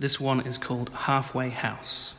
This one is called Halfway House.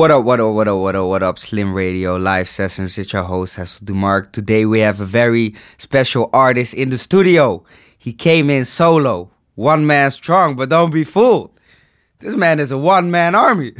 What up, what up, what up, what up, what up, Slim Radio live sessions. It's your host, Hessel Dumark. Today we have a very special artist in the studio. He came in solo, one man strong, but don't be fooled. This man is a one man army.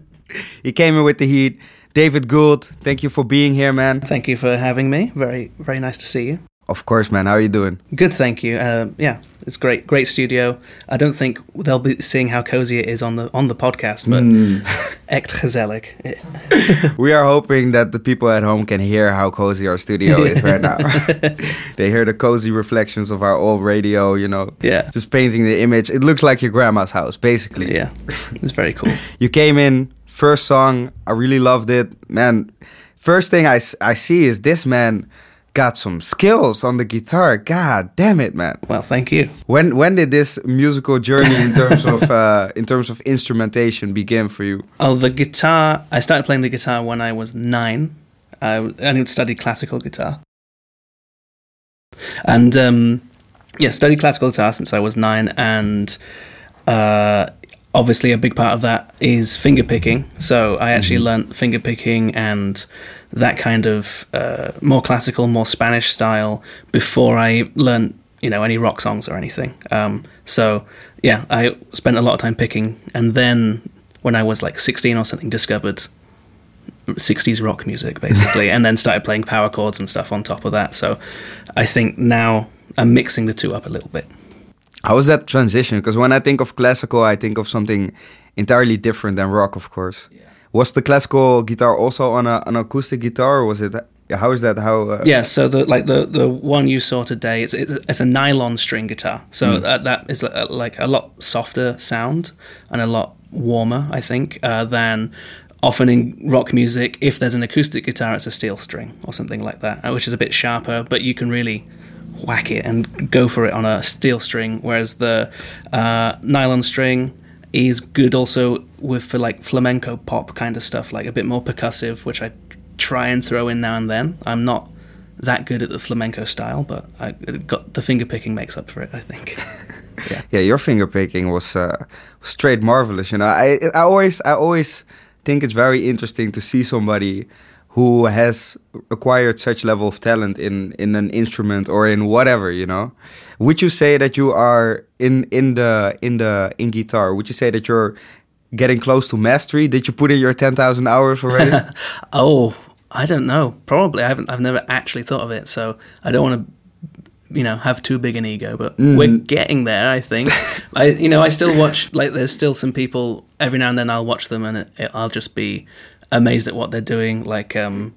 he came in with the heat. David Gould, thank you for being here, man. Thank you for having me. Very, very nice to see you. Of course, man. How are you doing? Good, thank you. Uh, yeah, it's great, great studio. I don't think they'll be seeing how cozy it is on the on the podcast, but echt gezellig. We are hoping that the people at home can hear how cozy our studio is right now. they hear the cozy reflections of our old radio, you know. Yeah. Just painting the image. It looks like your grandma's house, basically. Yeah, it's very cool. You came in, first song, I really loved it. Man, first thing I, I see is this man got some skills on the guitar. God damn it, man. Well, thank you. When when did this musical journey in terms of uh, in terms of instrumentation begin for you? Oh, the guitar. I started playing the guitar when I was nine. I, I studied classical guitar. And um, yeah, studied classical guitar since I was nine, and uh, obviously a big part of that is finger picking. So I actually learned finger picking and that kind of uh, more classical, more Spanish style before I learnt you know any rock songs or anything. Um, so yeah, I spent a lot of time picking, and then when I was like sixteen or something, discovered 60s rock music basically and then started playing power chords and stuff on top of that so i think now i'm mixing the two up a little bit How was that transition? Because when I think of classical, I think of something entirely different than rock, of course. Was the classical guitar also on a, an acoustic guitar, or was it? How is that? How? Uh, yeah so the like the the one you saw today it's it's, it's a nylon string guitar so that, that is uh, like a lot softer sound and a lot warmer i think uh, than often in rock music if there's an acoustic guitar it's a steel string or something like that uh, which is a bit sharper but you can really whack it and go for it on a steel string whereas the uh, nylon string is good also with for like flamenco pop kind of stuff like a bit more percussive which i try and throw in now and then. I'm not that good at the flamenco style, but I got the finger picking makes up for it. I think. yeah. Yeah, your finger picking was uh, straight marvelous. You know, I I always I always think it's very interesting to see somebody who has acquired such level of talent in in an instrument or in whatever you know? Would you say that you are in in the in the in guitar? Would you say that you're getting close to mastery? Did you put in your 10,000 hours already? Oh i don't know. Probably. I haven't i've never actually thought of it so i don't want to you know have too big an ego but mm. we're getting there i think. I you know i still watch like there's still some people every now and then i'll watch them and it, it, i'll just be amazed at what they're doing. Like um,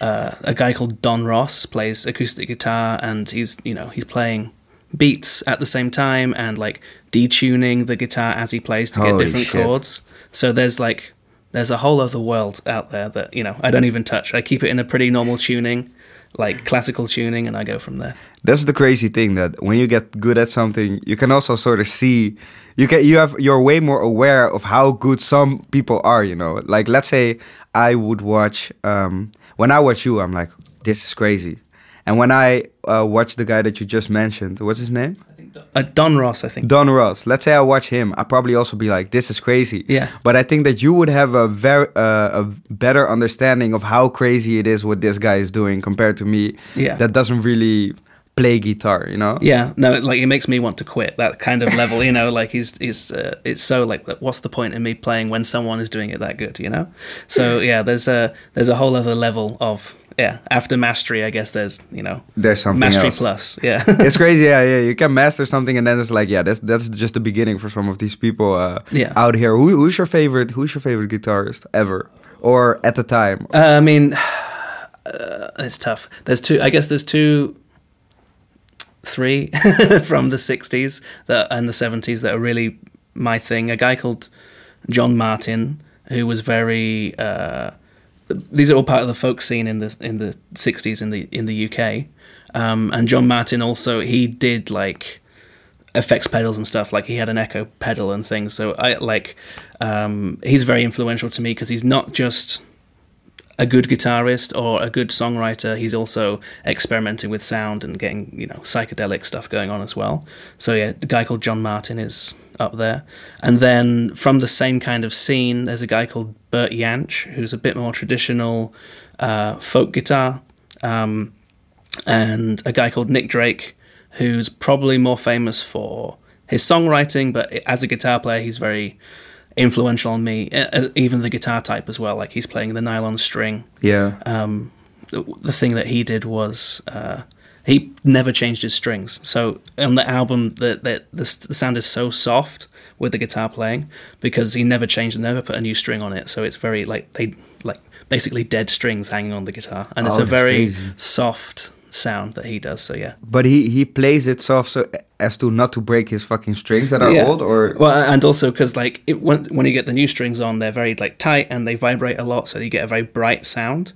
uh, a guy called Don Ross plays acoustic guitar, and he's you know he's playing beats at the same time and like detuning the guitar as he plays to get different shit. chords. So there's like there's a whole other world out there that you know I don't even touch. I keep it in a pretty normal tuning, like classical tuning, and I go from there. That's the crazy thing that when you get good at something, you can also sort of see you get you have you're way more aware of how good some people are. You know, like let's say I would watch um, when I watch you, I'm like, this is crazy. And when I uh, watch the guy that you just mentioned, what's his name? I think Don, uh, Don Ross. I think Don Ross. Let's say I watch him, I probably also be like, "This is crazy." Yeah. But I think that you would have a very uh, a better understanding of how crazy it is what this guy is doing compared to me. Yeah. That doesn't really play guitar, you know? Yeah, no, like it makes me want to quit that kind of level, you know. Like he's he's uh, it's so like what's the point in me playing when someone is doing it that good, you know? So yeah, there's a there's a whole other level of yeah after mastery. I guess there's you know there's something mastery else. plus. Yeah, it's crazy. Yeah, yeah, you can master something and then it's like yeah, that's that's just the beginning for some of these people uh, yeah. out here. Who, who's your favorite? Who's your favorite guitarist ever or at the time? Uh, I mean. Uh, it's tough. There's two. I guess there's two three from the 60s that, and the 70s that are really my thing. A guy called John Martyn, who was very. Uh, these are all part of the folk scene in the in the 60s in the in the UK. Um, and John Martyn also he did like effects pedals and stuff like he had an echo pedal and things so i like um, he's very influential to me because he's not just a good guitarist or a good songwriter. He's also experimenting with sound and getting you know psychedelic stuff going on as well. So yeah, a guy called John Martyn is up there, and then from the same kind of scene, there's a guy called Bert Jansch who's a bit more traditional uh, folk guitar, um, and a guy called Nick Drake who's probably more famous for his songwriting, but as a guitar player, he's very influential on me. Even the guitar type as well. Like he's playing the nylon string. Yeah. Um, the, the thing that he did was uh, he never changed his strings. So on the album, the, the the sound is so soft with the guitar playing because he never changed, never put a new string on it. So it's very like they like basically dead strings hanging on the guitar, and it's oh, a very crazy. soft sound that he does. So yeah. But he he plays it soft so as to not to break his fucking strings that are yeah. old, or well, and also because like it, when when you get the new strings on, they're very like tight and they vibrate a lot, so you get a very bright sound.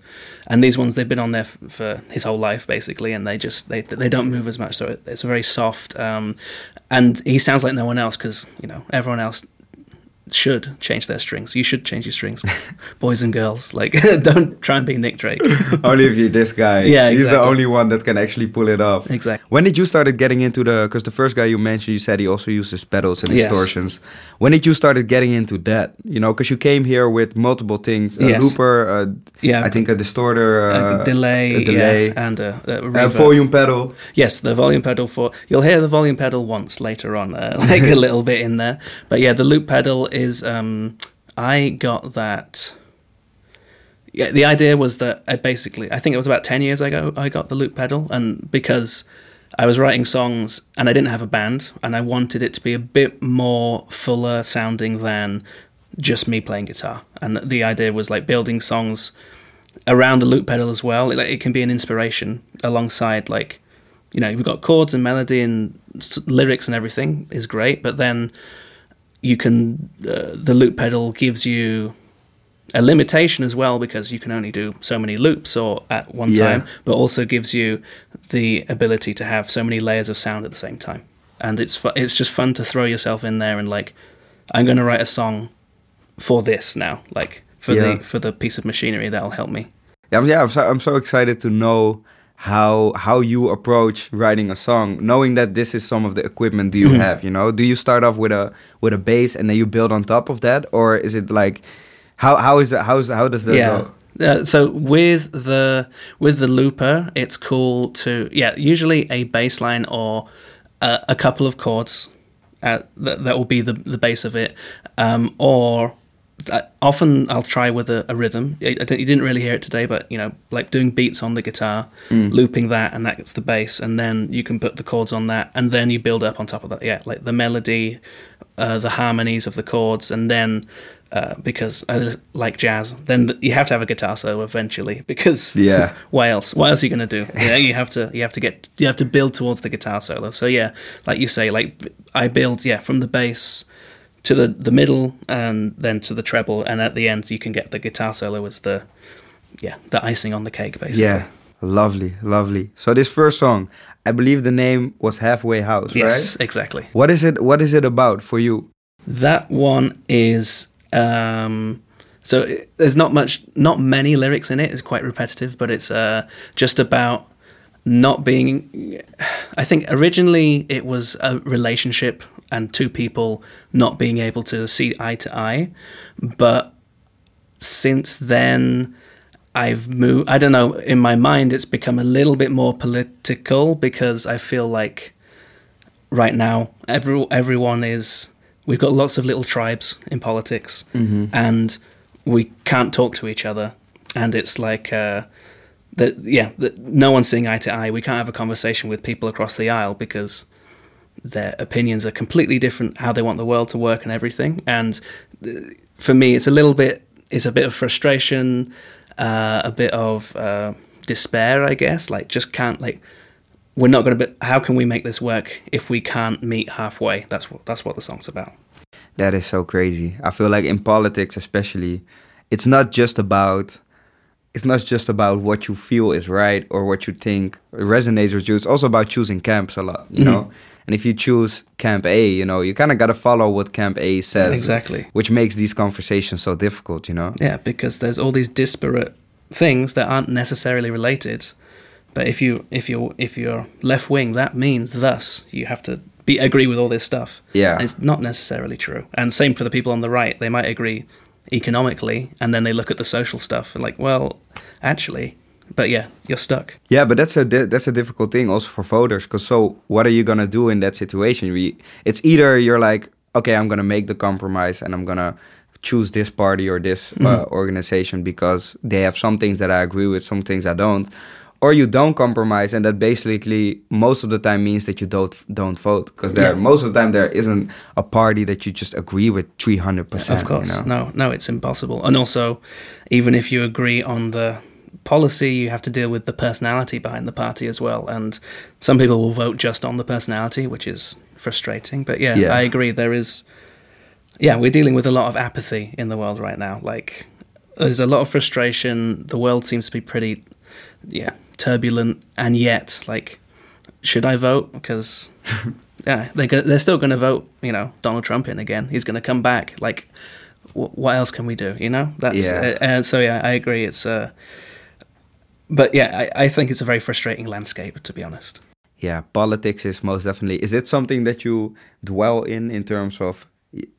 And these ones they've been on there f- for his whole life basically, and they just they they don't move as much, so it, it's very soft. Um, and he sounds like no one else because you know everyone else should change their strings. You should change your strings, boys and girls. Like, don't try and be Nick Drake. only if you're this guy. Yeah, he's the only one that can actually pull it off. Exactly. When did you started getting into the? Because the first guy you mentioned, you said he also uses pedals and Yes. distortions. When did you started getting into that? You know, because you came here with multiple things: a Yes. looper, uh, Yeah, I think a distorter, uh, a delay, a delay, yeah, and a, a a volume pedal. Yes, the volume pedal for you'll hear the volume pedal once later on, uh, like a little bit in there. But yeah, the loop pedal is. Um, I got that. Yeah, the idea was that I basically, I think it was about ten years ago, I got the loop pedal, and because I was writing songs and I didn't have a band, and I wanted it to be a bit more fuller sounding than just me playing guitar, and the idea was like building songs around the loop pedal as well. It, like, it can be an inspiration alongside like you know we've got chords and melody and lyrics and everything is great, but then you can uh, the loop pedal gives you a limitation as well because you can only do so many loops or at one Yeah. time, but also gives you the ability to have so many layers of sound at the same time. And it's fu- it's just fun to throw yourself in there and like I'm going to write a song for this now, like for Yeah. the for the piece of machinery that'll help me. Yeah, yeah, I'm so, I'm so excited to know how how you approach writing a song, knowing that this is some of the equipment do you Mhm. have. You know, do you start off with a with a bass and then you build on top of that, or is it like how how is that how is how does that yeah. go? Uh, so with the with the looper, it's cool to yeah. Usually a bass line or a, a couple of chords. Uh, that that will be the the base of it, um, or often I'll try with a, a rhythm. I, I don't, you didn't really hear it today, but you know, like doing beats on the guitar, looping that, and that's the bass, and then you can put the chords on that, and then you build up on top of that. Yeah, like the melody, uh, the harmonies of the chords, and then uh, because I like jazz, then th- you have to have a guitar solo eventually because Yeah. why else? What else are you gonna do? Yeah, you have to you have to get you have to build towards the guitar solo. So yeah, like you say, like I build yeah from the bass to the the middle and then to the treble, and at the end you can get the guitar solo as the yeah the icing on the cake basically. Yeah, lovely, lovely. So this first song, I believe the name was Halfway House, Yes, right? exactly. What is it? What is it about for you? That one is um so it, there's not much not many lyrics in it. It's quite repetitive, but it's uh just about not being I think originally it was a relationship and two people not being able to see eye to eye, but since then I've moved I don't know, in my mind it's become a little bit more political because I feel like right now every everyone is we've got lots of little tribes in politics. And we can't talk to each other. And it's like uh that yeah that no one's seeing eye to eye. We can't have a conversation with people across the aisle because their opinions are completely different how they want the world to work and everything and uh, for me it's a little bit it's a bit of frustration uh, a bit of uh, despair i guess like just can't like we're not going to be how can we make this work if we can't meet halfway that's what that's what the song's about That is so crazy. I feel like in politics, especially, it's not just about it's not just about what you feel is right or what you think resonates with you. It's also about choosing camps a lot, you know. And if you choose camp A, you know, you kind of got to follow what camp A says, Exactly. which makes these conversations so difficult, you know. yeah because there's all these disparate things that aren't necessarily related but if you if you if you're left wing that means thus you have to be agree with all this stuff Yeah. And it's not necessarily true and same for the people on the right they might agree economically and then they look at the social stuff and like well actually but yeah you're stuck Yeah, but that's a di- that's a difficult thing also for voters. Because so, what are you gonna do in that situation? We, it's either you're like, okay, I'm gonna make the compromise and I'm gonna choose this party or this uh, organization because they have some things that I agree with, some things I don't, or you don't compromise, and that basically most of the time means that you don't don't vote because there Yeah. most of the time there isn't a party that you just agree with three hundred percent. Of course, you know? no, no, it's impossible. And also, even if you agree on the policy, you have to deal with the personality behind the party as well. And some people will vote just on the personality, which is frustrating. But yeah, Yeah. I agree. There is, yeah, we're dealing with a lot of apathy in the world right now. Like, there's a lot of frustration. The world seems to be pretty, yeah, turbulent. And yet, like, should I vote? Because yeah, they go, they're still going to vote. You know, Donald Trump in again. He's going to come back. Like, wh- what else can we do? You know, that's Yeah. uh, uh, so yeah, I agree. It's uh, but yeah, I, I think it's a very frustrating landscape to be honest. yeah politics is most definitely is it something that you dwell in in terms of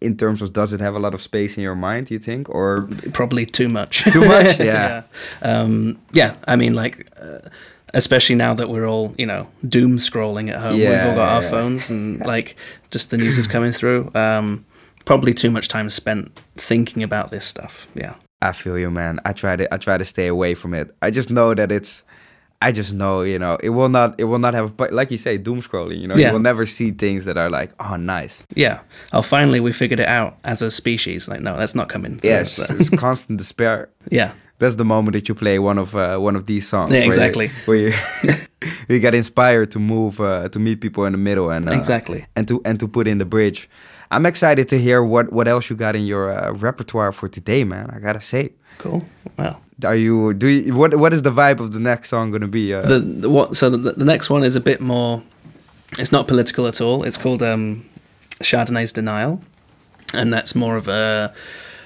in terms of does it have a lot of space in your mind you think or Probably too much. Too much? Yeah. yeah. Um, yeah. I mean, like. Uh, Especially now that we're all, you know, doom scrolling at home. We've all got our yeah. phones and like just the news is coming through. Um, probably too much time spent thinking about this stuff. Yeah. I feel you man i try to i try to stay away from it i just know that it's i just know you know it will not it will not have but like you say doom scrolling you know Yeah. you will never see things that are like oh nice Yeah. Oh, finally we figured it out as a species. Like, no, that's not coming. through. yeah it's, So- it's constant despair yeah. That's the moment that you play one of uh, one of these songs Yeah, where you- exactly. where you you get inspired to move uh, to meet people in the middle and uh, Exactly. and to and to put in the bridge i'm excited to hear what what else you got in your uh, repertoire for today man i gotta say Cool. Well, are you do you, what what is the vibe of the next song gonna be uh, the, the what? So the, the next one is a bit more. It's not political at all. It's called um, Chardonnay's Denial, and that's more of a.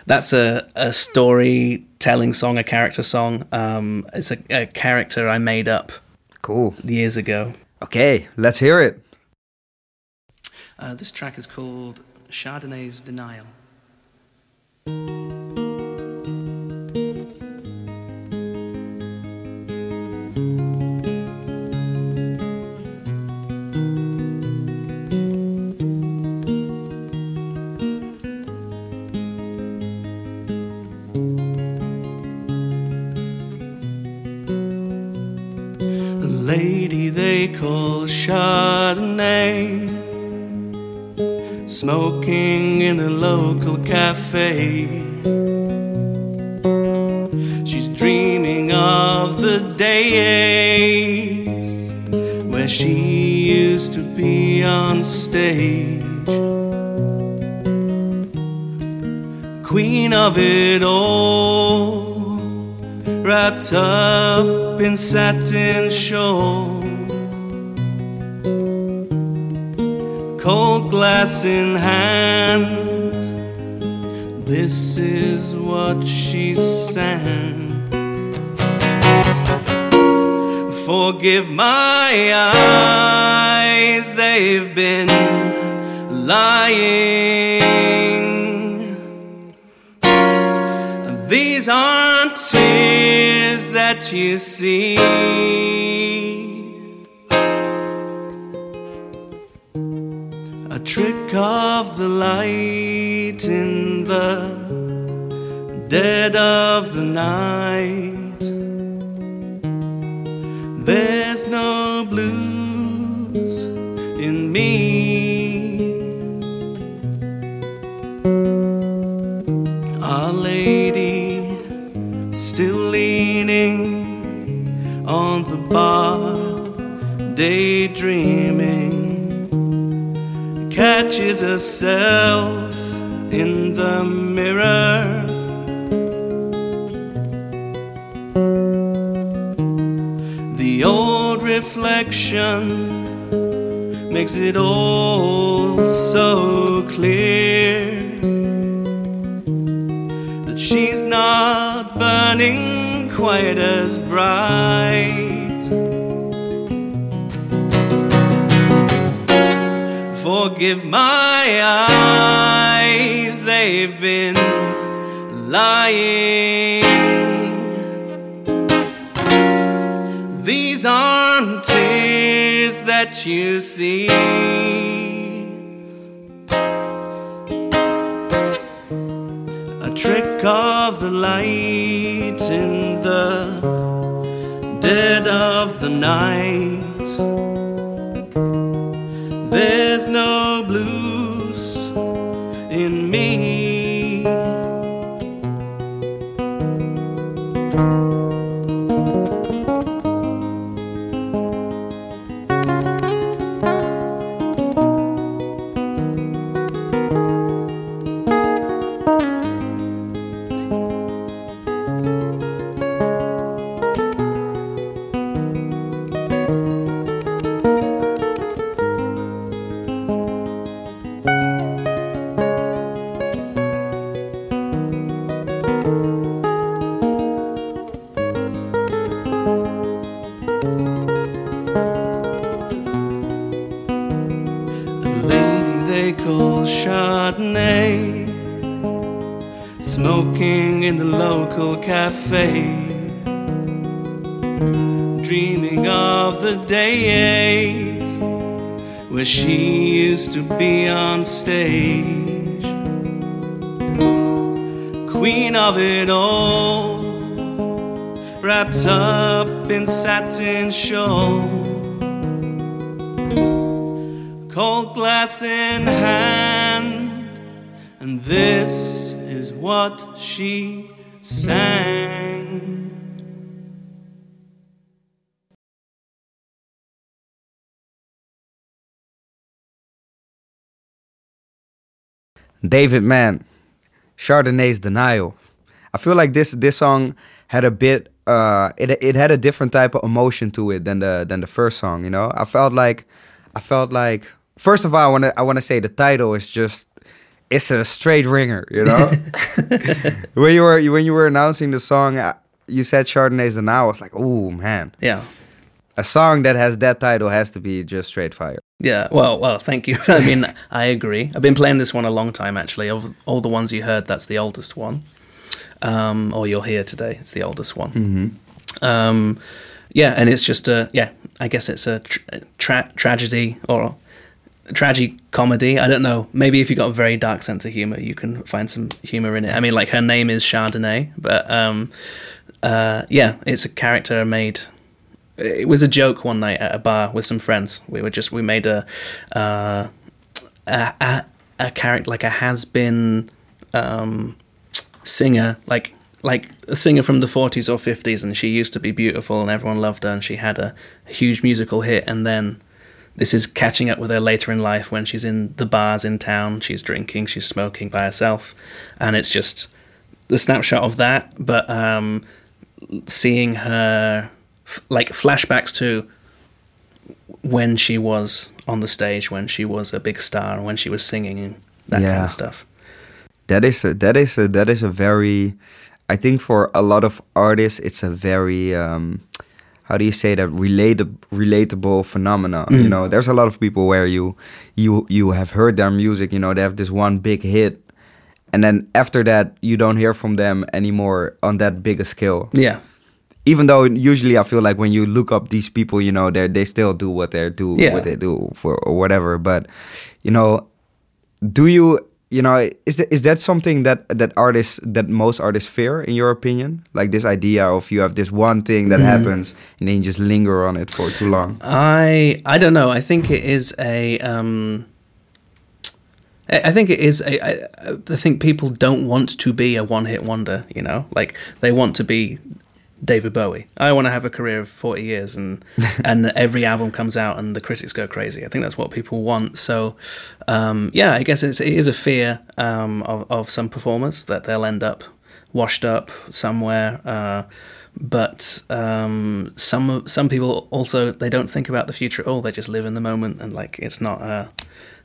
that's a, a storytelling song, a character song. Um, it's a, a character I made up Cool. years ago. Okay, let's hear it. Uh, this track is called Chardonnay's Denial. They Chardonnay, smoking in a local cafe. She's dreaming of the days where she used to be on stage. Queen of it all wrapped up in satin shawl. Cold glass in hand, this is what she sang. Forgive my eyes, they've been lying. These aren't tears that you see. Trick of the light in the dead of the night. There's no blues in me. Our Lady still leaning on the bar, daydreaming, catches herself in the mirror. The old reflection makes it all so clear that she's not burning quite as bright. Forgive my eyes, they've been lying. These aren't tears that you see. A trick of the light in the dead of the night. Smoking in the local cafe, dreaming of the days where she used to be on stage, queen of it all, wrapped up in satin shawl. Cold glass in hand, and this is what she sang. David Mann, Chardonnay's Denial. I feel like this this song had a bit uh it it had a different type of emotion to it than the than the first song, you know? I felt like I felt like first of all I want to I want to say the title is just it's a straight ringer, you know. when you were when you were announcing the song, you said Chardonnays, and I was like, oh man, Yeah. a song that has that title has to be just straight fire. Yeah, well, well, thank you. I mean, I agree. I've been playing this one a long time, actually. Of all the ones you heard, that's the oldest one. Um, or you'll hear today, it's the oldest one. Mm-hmm. Um, yeah, and it's just a yeah. I guess it's a tra- tra- tragedy or a tragic comedy. I don't know. Maybe if you've got a very dark sense of humor, you can find some humor in it. I mean, like her name is Chardonnay, but um, uh, yeah, it's a character made. It was a joke one night at a bar with some friends. We were just we made a uh, a, a, a character like a has been um, singer like like a singer from the 40s or 50s and she used to be beautiful and everyone loved her and she had a huge musical hit and then this is catching up with her later in life when she's in the bars in town. She's drinking she's smoking by herself. And it's just the snapshot of that but um seeing her f- like flashbacks to when she was on the stage when she was a big star and when she was singing and that kind of stuff. That is a, that is a, that is a very, I think for a lot of artists, it's a very um, how do you say that relatable relatable phenomena. You Mm. know, there's a lot of people where you you you have heard their music. You know, they have this one big hit, and then after that, you don't hear from them anymore on that bigger scale. yeah Even though usually I feel like when you look up these people, you know, they they still do what they do, Yeah. what they do for or whatever. But you know, do you you know is that is that something that that artists that most artists fear in your opinion like this idea of you have this one thing that happens and then you just linger on it for too long I I don't know. I think it is a. Um, I I think it is a. I, I think people don't want to be a one-hit wonder. You know, like they want to be David Bowie. I want to have a career of forty years, and and every album comes out, and the critics go crazy. I think that's what people want. So, um, yeah, I guess it's, it is a fear um, of of some performers that they'll end up washed up somewhere. Uh, but um, some some people also they don't think about the future at all. They just live in the moment, and like it's not a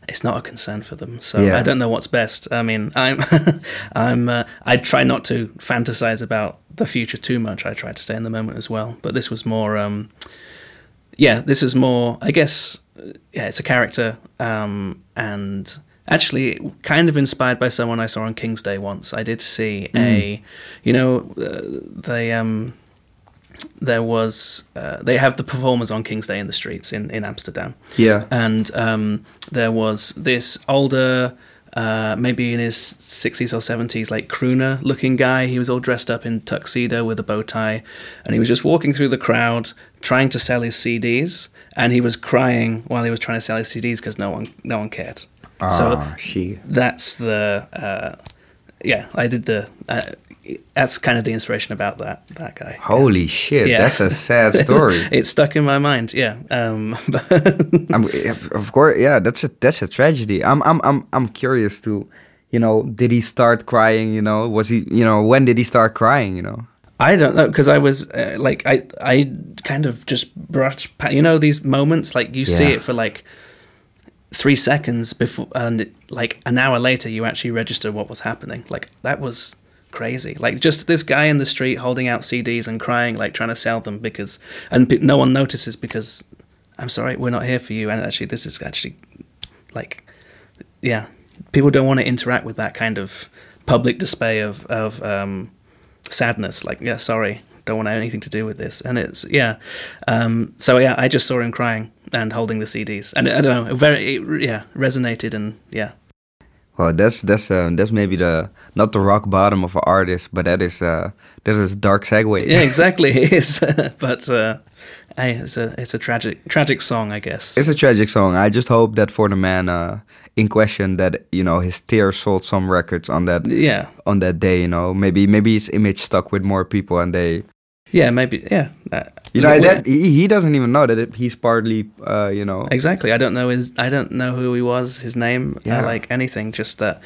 it's not a concern for them. So Yeah. I don't know what's best. I mean, I'm I'm uh, I try not to fantasize about the future too much. I try to stay in the moment as well. But this was more, um, yeah, this is more. I guess, uh, yeah, it's a character, um, and actually kind of inspired by someone I saw on King's Day once. I did see a, you know, uh, they um there was uh, they have the performers on King's Day in the streets in in Amsterdam yeah and um, there was this older, uh, maybe in his sixties or seventies, like crooner looking guy. He was all dressed up in tuxedo with a bow tie, and he was just walking through the crowd trying to sell his CDs, and he was crying while he was trying to sell his CDs because no one no one cared. so ah, she that's the uh, yeah. I did the. Uh, that's kind of the inspiration about that that guy. holy shit Yeah. that's a sad story It stuck in my mind. Yeah. Um, I'm, of course yeah that's a that's a tragedy i'm i'm i'm, I'm curious to you know did he start crying you know was he you know when did he start crying you know I don't know because I was uh, like I I kind of just brushed you know these moments like you see it for like three seconds before and it, like an hour later you actually register what was happening like that was crazy. Like just this guy in the street holding out CDs and crying like trying to sell them because and no one notices because I'm sorry we're not here for you. And actually this is actually like yeah people don't want to interact with that kind of public display of of um, sadness. Like yeah sorry don't want anything to do with this. And it's yeah um, so yeah i just saw him crying and holding the cds and i don't know very it, yeah resonated and yeah Well, that's that's uh, that's maybe the not the rock bottom of an artist, but that is uh that is a dark segue. yeah exactly it is but uh, it's a it's a tragic tragic song i guess It's a tragic song. I just hope that for the man uh, in question, that you know his tears sold some records on that yeah on that day. You know, maybe maybe his image stuck with more people, and they, yeah maybe yeah uh, you know, that he, he doesn't even know that it, he's partly, uh, you know, Exactly. I don't know his. I don't know who he was. His name. Yeah. Uh, like anything. Just that.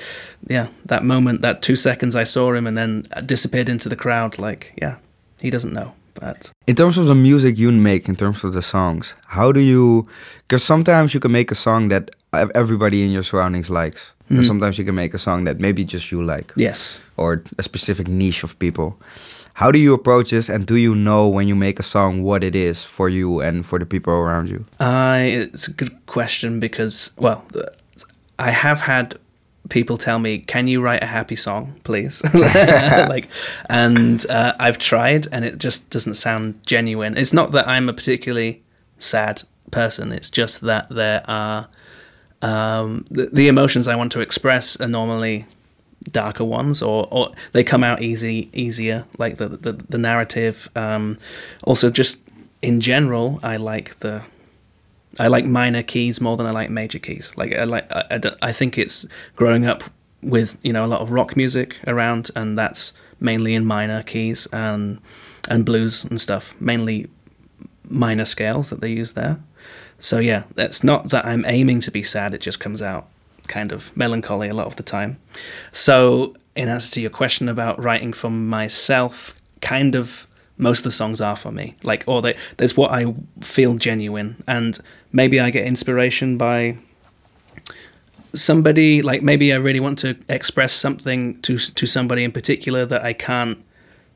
Yeah. That moment. That two seconds I saw him and then disappeared into the crowd. Like yeah. He doesn't know. But In terms of the music you make, in terms of the songs, how do you? Because sometimes you can make a song that everybody in your surroundings likes, And sometimes you can make a song that maybe just you like Yes. or a specific niche of people. How do you approach this and do you know when you make a song what it is for you and for the people around you? I it's a good question because well, I have had people tell me, "Can you write a happy song, please?" like, and uh, I've tried, and it just doesn't sound genuine. It's not that I'm a particularly sad person. It's just that there are um, the, the emotions I want to express are normally darker ones or, or they come out easy easier like the the, the narrative um, also just in general I like the I like minor keys more than I like major keys. Like I like I, I, think it's growing up with you know a lot of rock music around and that's mainly in minor keys and and blues and stuff mainly minor scales that they use there. So yeah that's not that I'm aiming to be sad it just comes out kind of melancholy a lot of the time so, in answer to your question about writing for myself, kind of most of the songs are for me. Like, or they, there's what I feel genuine, and maybe I get inspiration by somebody. Like, maybe I really want to express something to to somebody in particular that I can't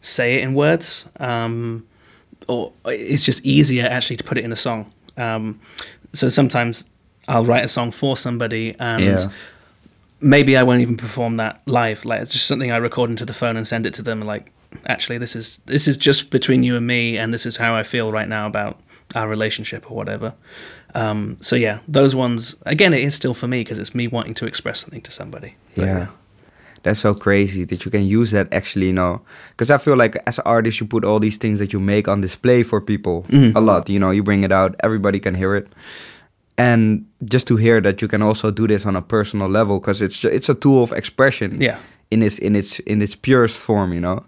say it in words, um, or it's just easier actually to put it in a song. Um, so sometimes I'll write a song for somebody and Yeah. maybe I won't even perform that live. Like it's just something I record into the phone and send it to them. Like, actually, this is this is just between you and me, and this is how I feel right now about our relationship or whatever. Um, so yeah, those ones again, it is still for me because it's me wanting to express something to somebody. But Yeah. That's so crazy that you can use that actually, you know. Because I feel like as an artist, you put all these things that you make on display for people Mhm. a lot. You know, you bring it out, everybody can hear it. And just to hear that you can also do this on a personal level, because it's ju- it's a tool of expression. Yeah. In its in its in its purest form, you know.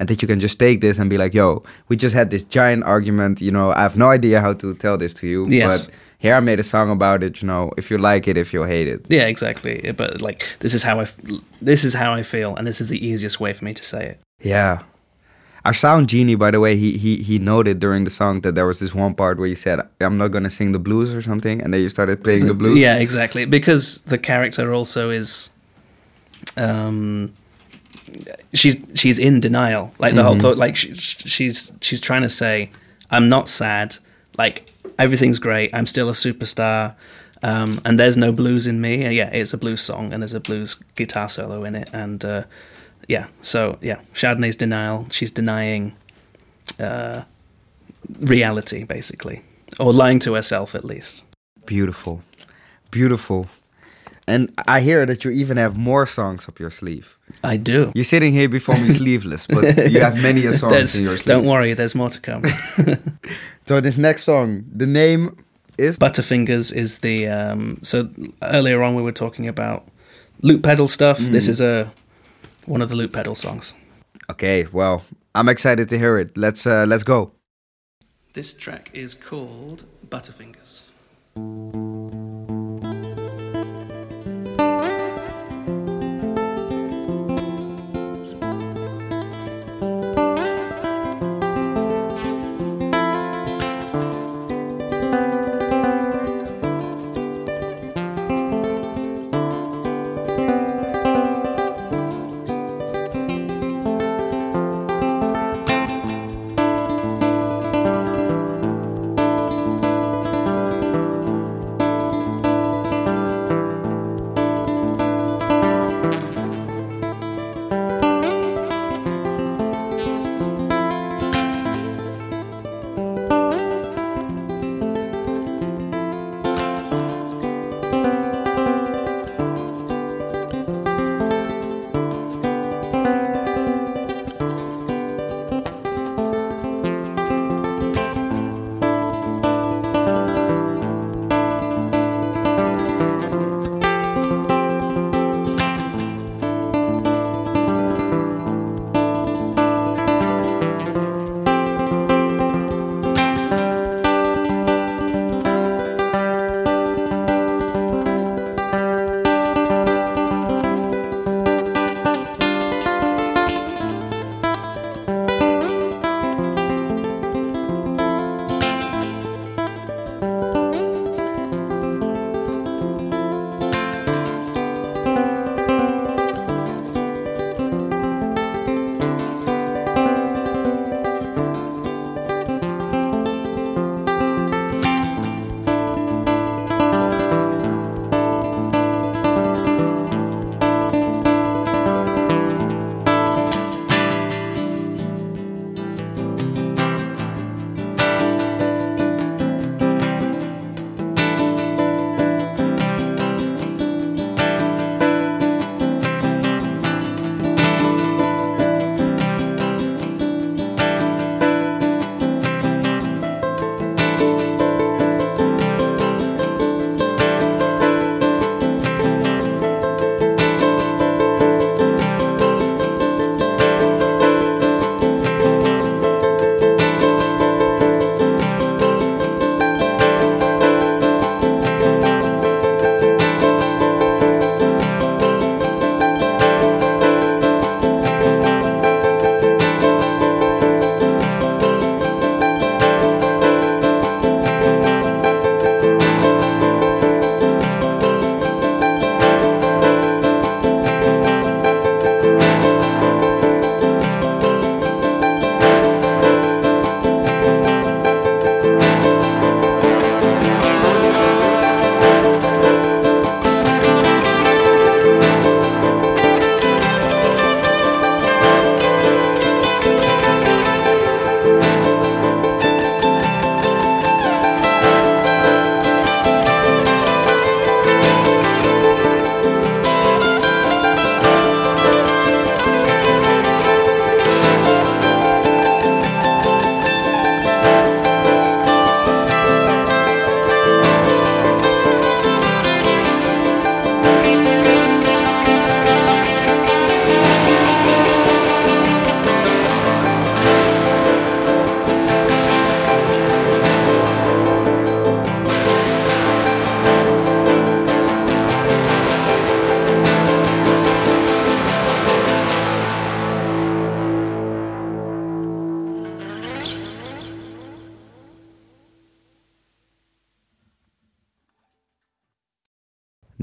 And that you can just take this and be like, "Yo, we just had this giant argument. You know, I have no idea how to tell this to you, Yes. but here I made a song about it. You know, if you like it, if you hate it, Yeah, exactly. But like, this is how I, f- this is how I feel, and this is the easiest way for me to say it. Yeah. Our sound genie, by the way, he he he noted during the song that there was this one part where you said, "I'm not gonna sing the blues" or something, and then you started playing the blues. Yeah, exactly. Because the character also is, um, she's she's in denial. Like the whole like she, she's she's trying to say, I'm not sad. Like everything's great. I'm still a superstar. Um, and there's no blues in me. Yeah, it's a blues song, and there's a blues guitar solo in it, and uh, yeah. So yeah, Chardonnay's denial. She's denying uh, reality, basically, or lying to herself at least. Beautiful, beautiful. And I hear that you even have more songs up your sleeve. I do. You're sitting here before me sleeveless, but you have many a songs There's- in your sleeve. Don't worry, there's more to come. So this next song, the name is Butterfingers is the um, so earlier on we were talking about loop pedal stuff. This is a one of the loop pedal songs. okay. Well, I'm excited to hear it. Let's uh, let's go. This track is called Butterfingers.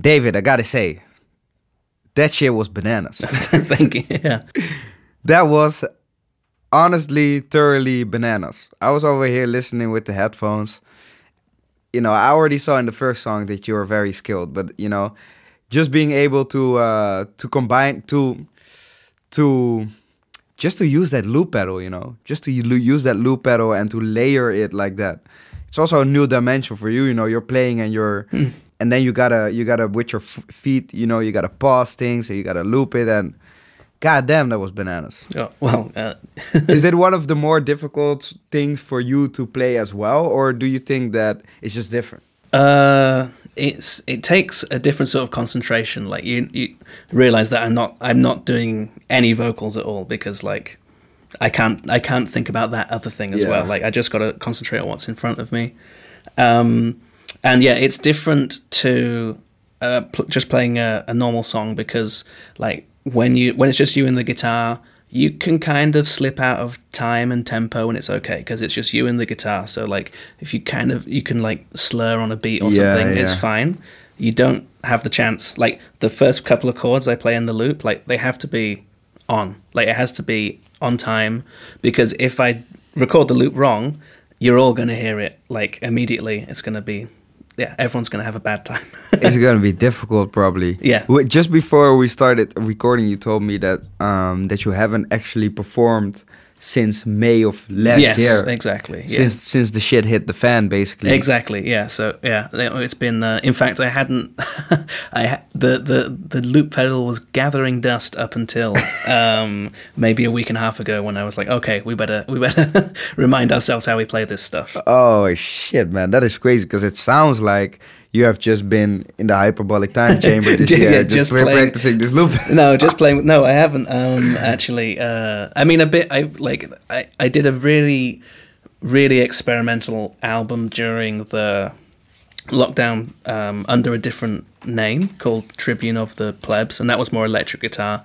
David, I gotta say, that shit was bananas. Thank you. Yeah. that was honestly thoroughly bananas. I was over here listening with the headphones. You know, I already saw in the first song that you were very skilled, but you know, just being able to uh to combine to to just to use that loop pedal, you know, just to use that loop pedal and to layer it like that. It's also a new dimension for you. You know, you're playing and you're, and then you gotta you gotta with your f- feet, you know, you gotta pause things and you gotta loop it and. God damn, that was bananas. Oh, well, uh, Is that one of the more difficult things for you to play as well, or do you think that it's just different? Uh, it's it takes a different sort of concentration. Like you, you realize that I'm not I'm not doing any vocals at all because like I can't I can't think about that other thing as Yeah. well. Like I just got to concentrate on what's in front of me. Um, and yeah, it's different to uh, pl- just playing a, a normal song because like when you when it's just you and the guitar. You can kind of slip out of time and tempo, and it's okay because it's just you and the guitar. So, like, if you kind of you can like slur on a beat or Yeah, something, it's fine. You don't have the chance. Like the first couple of chords I play in the loop, like they have to be on. Like it has to be on time because if I record the loop wrong, you're all going to hear it like immediately. It's going to be yeah, everyone's going to have a bad time. it's gonna be difficult, probably. Yeah. Just before we started recording, you told me that um, that you haven't actually performed since May of last yes, year. exactly. Yeah. Since since the shit hit the fan, basically. Exactly. Yeah. So yeah, it's been. Uh, in fact, I hadn't. I ha- the the the loop pedal was gathering dust up until um, maybe a week and a half ago when I was like, okay, we better we better remind ourselves how we play this stuff. Oh shit, man, that is crazy because it sounds like you have just been in the hyperbolic time chamber this Yeah, year, just just, playing- practicing this loop. no, just playing. No, I haven't um, actually. Uh, I mean, a bit. I like. I, I did a really, really experimental album during the lockdown um, under a different name called Tribune of the Plebs, and that was more electric guitar,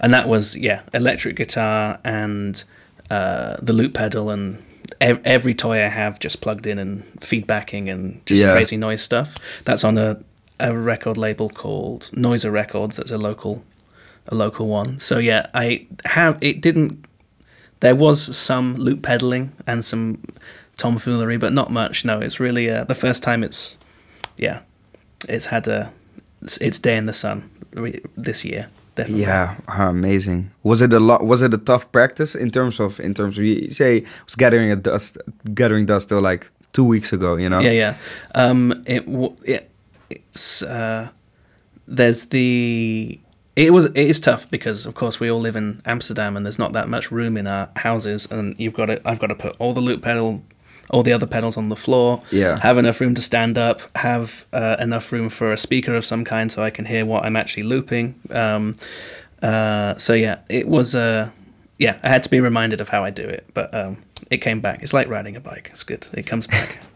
and that was yeah, electric guitar and uh, the loop pedal and. Ev- Every toy I have just plugged in and feedbacking and just Yeah. crazy noise stuff. That's on a, a record label called Noiser Records. That's a local a local one. So yeah, I have it didn't there was some loop pedaling and some tomfoolery, but not much. No, it's really uh, the first time it's yeah, it's had a it's, it's day in the sun re- this year. Definitely. Yeah, uh, amazing. Was it a lot? Was it a tough practice in terms of in terms of you say was gathering a dust, gathering dust till like two weeks ago? You know. Yeah, yeah. Um, it, w- it it's uh, there's the it was it is tough because of course we all live in Amsterdam and there's not that much room in our houses and you've got to I've got to put all the loop pedal all the other pedals on the floor Yeah. have enough room to stand up have uh, enough room for a speaker of some kind so I can hear what I'm actually looping um, uh, so yeah it was uh, yeah I had to be reminded of how I do it but um, it came back it's like riding a bike it's good it comes back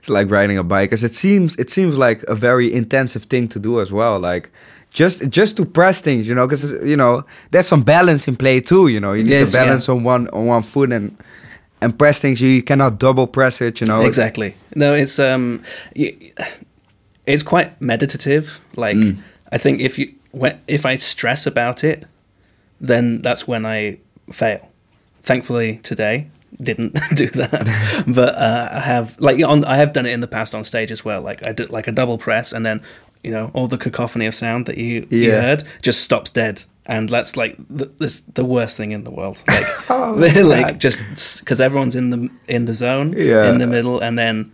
It's like riding a bike, because it seems it seems like a very intensive thing to do as well. Like just just to press things, you know, because you know there's some balance in play too. You know, you need Yes, to balance on one on one foot and and press things. You cannot double press it. You know. exactly no it's um it's quite meditative like Mm. i think if you if i stress about it then that's when i fail thankfully today didn't do that but uh, i have like on i have done it in the past on stage as well like i did like a double press and then you know all the cacophony of sound that you, you heard just stops dead and that's like the, this, the worst thing in the world like Oh, like just because everyone's in the in the zone Yeah. in the middle and then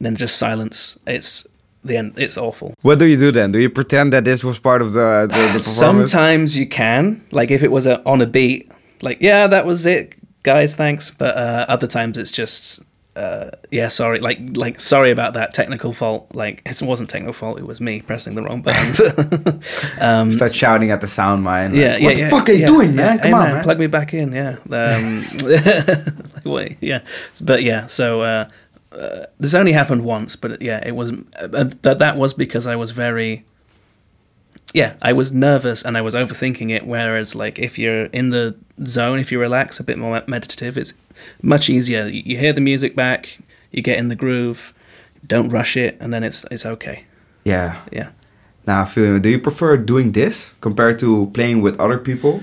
then just silence it's the end it's awful What do you do then? Do you pretend that this was part of the the, the performance? sometimes you can like if it was a, on a beat like yeah that was it guys thanks but uh, other times it's just uh, yeah sorry like like sorry about that technical fault like it wasn't technical fault it was me pressing the wrong button um, Start shouting at the sound man. like, yeah, yeah, what the yeah, fuck are you yeah. doing, man? Hey, Come on, man. Plug me back in, yeah. Um, like, wait, yeah. But yeah, so uh, uh, this only happened once, but yeah, it was. Uh, but that was because I was very. Yeah, I was nervous and I was overthinking it. Whereas, like, if you're in the zone, if you relax, a bit more meditative, it's much easier. You, hear the music back, you get in the groove, don't rush it, and then it's it's okay. Yeah. Yeah. Now. Do you prefer doing this compared to playing with other people?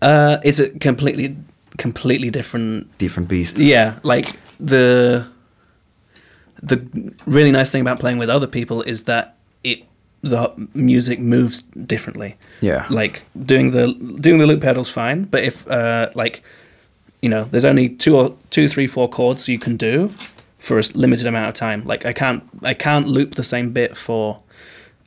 Uh, it's a completely, completely different Different beast. Yeah, like the the really nice thing about playing with other people is that it the music moves differently. Yeah. Like doing the doing the loop pedals fine, but if uh like you know, there's only two or two, three, four chords you can do for a limited amount of time. Like I can't I can't loop the same bit for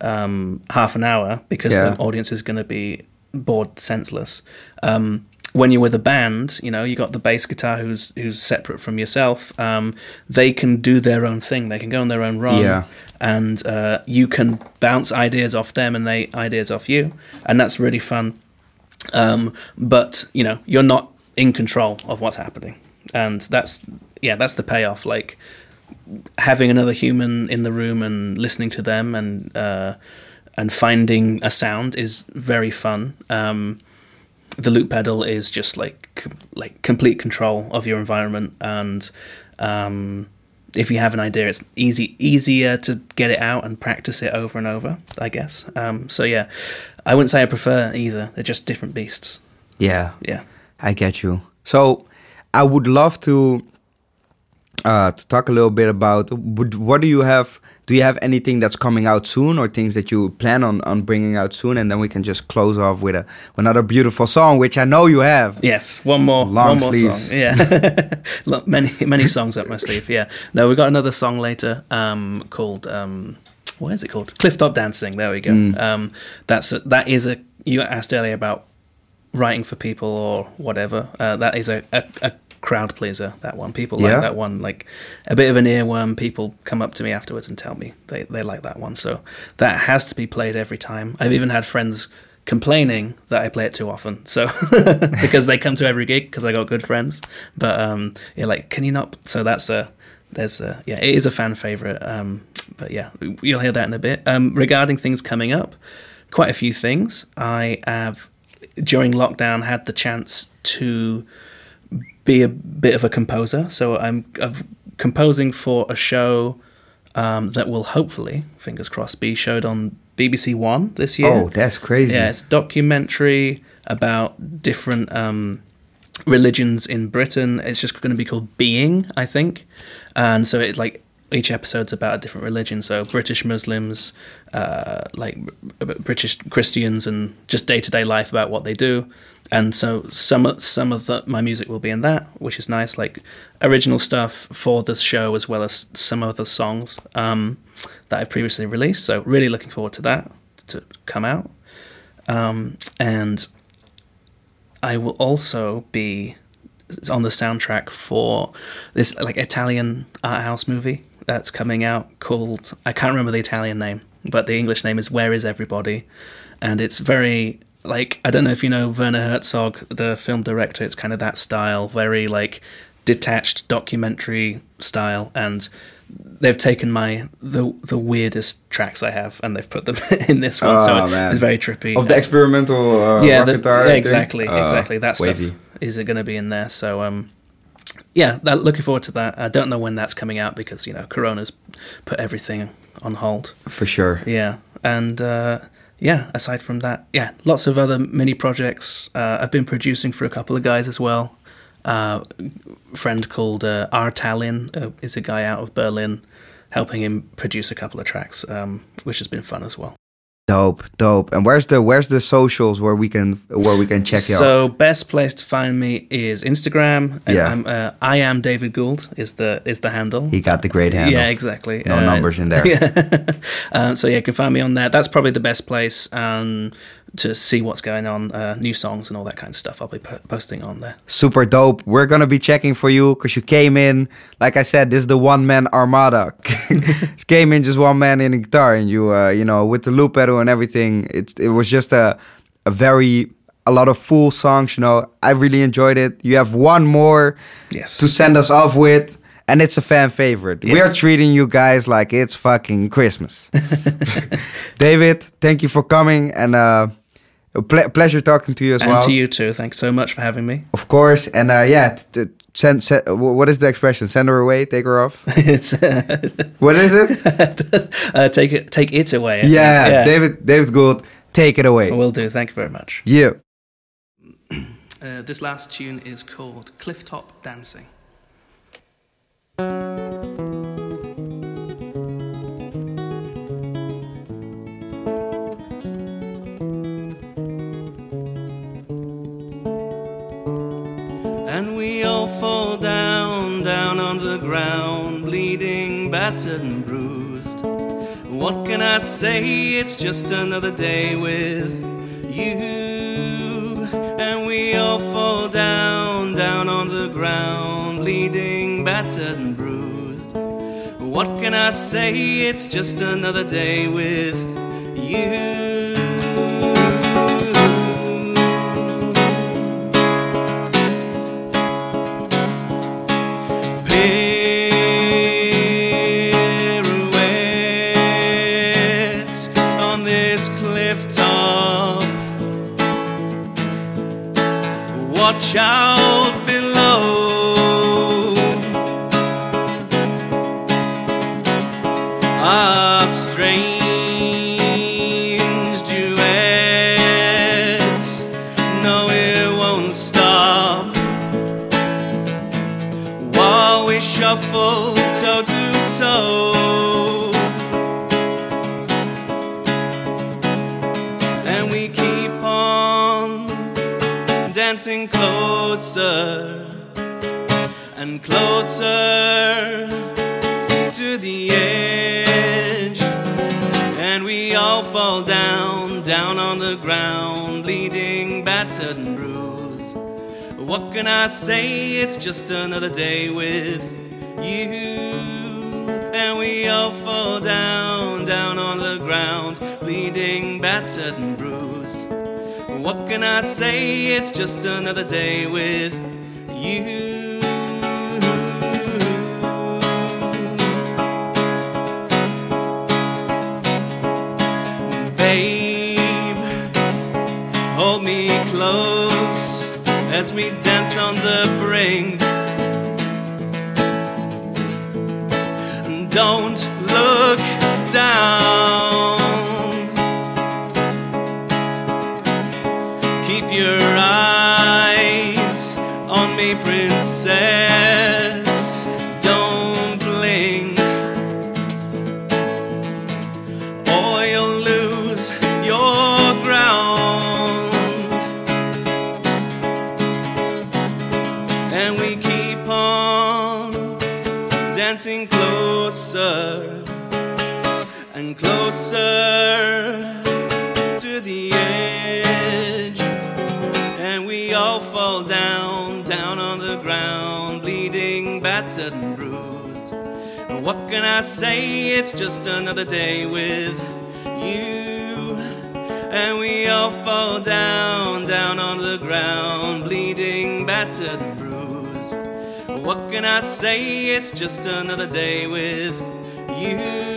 um, half an hour because Yeah. the audience is going to be bored senseless. Um, when you're with a band, you know, you got the bass guitar who's who's separate from yourself. Um, they can do their own thing. They can go on their own run, Yeah. and uh, you can bounce ideas off them and they ideas off you, and that's really fun. Um, but you know, you're not in control of what's happening, and that's yeah, that's the payoff. Like having another human in the room and listening to them and uh, and finding a sound is very fun. Um, the loop pedal is just like like complete control of your environment, and um, if you have an idea, it's easy easier to get it out and practice it over and over. I guess. Um, so yeah, I wouldn't say I prefer either. They're just different beasts. Yeah. Yeah. I get you. So I would love to uh, to talk a little bit about would, what do you have? Do you have anything that's coming out soon, or things that you plan on, on bringing out soon? And then we can just close off with a another beautiful song, which I know you have. Yes, one more, Long one more sleeves. song. Yeah, Look, many many songs up my sleeve. Yeah, no, we got another song later um, called um, what is it called? Cliff Top Dancing. There we go. Um, that's a, that is a. You asked earlier about writing for people or whatever. Uh, that is a, a, a crowd pleaser. That one, people Yeah. like that one. Like a bit of an earworm. People come up to me afterwards and tell me they they like that one. So that has to be played every time. I've even had friends complaining that I play it too often. So because they come to every gig because I got good friends. But um, yeah, like can you not? So that's a there's a yeah, it is a fan favorite. Um, but yeah, you'll hear that in a bit. Um, regarding things coming up, quite a few things. I have during lockdown had the chance to be a bit of a composer. So I'm, I'm composing for a show um, that will hopefully, fingers crossed, be showed on BBC One this year. Oh, that's crazy. Yeah, it's a documentary about different um, religions in Britain. It's just going to be called Being, I think. And so it's like each episode's about a different religion. So British Muslims, uh, like British Christians, and just day to day life about what they do. And so some some of the, my music will be in that, which is nice, like original stuff for the show as well as some of the songs um, that I've previously released. So really looking forward to that to come out. Um, and I will also be on the soundtrack for this like Italian art house movie that's coming out called I can't remember the Italian name, but the English name is Where Is Everybody, and it's very like I don't know if you know Werner Herzog, the film director. It's kind of that style, very like detached documentary style, and they've taken my the the weirdest tracks I have and they've put them in this one. so Oh, it- man. it's very trippy. Of the experimental uh, yeah, rock the- guitar. yeah, exactly, Uh, exactly. That stuff is it going to be in there. So, um, yeah, that, looking forward to that. I don't know when that's coming out because you know Corona's put everything on hold. For sure. Yeah, and uh, yeah, aside from that, yeah, lots of other mini projects. Uh, I've been producing for a couple of guys as well. Uh, friend called uh, R Tallinn uh, is a guy out of Berlin, helping him produce a couple of tracks, um, which has been fun as well. Dope, dope. And where's the where's the socials where we can where we can check you out? So best place to find me is Instagram. Yeah. I'm, uh, I am David Gould is the is the handle. He got the great handle. Yeah, exactly. No numbers in there. Yeah. uh, so yeah, you can find me on there. That's probably the best place um, to see what's going on, uh, new songs and all that kind of stuff. I'll be po- posting on there. Super dope. We're gonna be checking for you because you came in. Like I said, this is the one man armada. came in just one man in a guitar, and you, uh, you know, with the loop pedal and everything. It's it was just a a very a lot of full songs. You know, I really enjoyed it. You have one more Yes. to send us off with. And it's a fan favorite. We are treating you guys like it's fucking Christmas. David, thank you for coming, and uh, a ple- pleasure talking to you as and well. to you too. Thanks so much for having me. Of course, and uh, yeah, t- t- Send, send, what is the expression? Send her away, take her off. it's uh, what is it? uh, take it, take it away. Yeah, yeah, David, David Gould, take it away. Will do. Thank you very much. Yeah. Uh, this last tune is called Clifftop Dancing. Fall down, down on the ground, bleeding, battered, and bruised. What can I say? It's just another day with you. And we all fall down, down on the ground, bleeding, battered, and bruised. What can I say? It's just another day with you. Pirouettes on this cliff top. Watch out shuffle toe to toe. And we keep on dancing closer and closer to the edge. And we all fall down, down on the ground, bleeding, battered, and bruised. What can I say? It's just another day with you. And we all fall down, down on the ground, bleeding, battered, and bruised. What can I say? It's just another day with you. Babe, hold me close as we dance on the brink. Don't look down. Keep your eyes on me, princess. Don't blink, or you'll lose your ground. And we keep on dancing closer to the edge. And we all fall down, down on the ground, bleeding, battered, and bruised. What can I say? It's just another day with you. And we all fall down, down on the ground, bleeding, battered, and bruised. What can I say? It's just another day with you.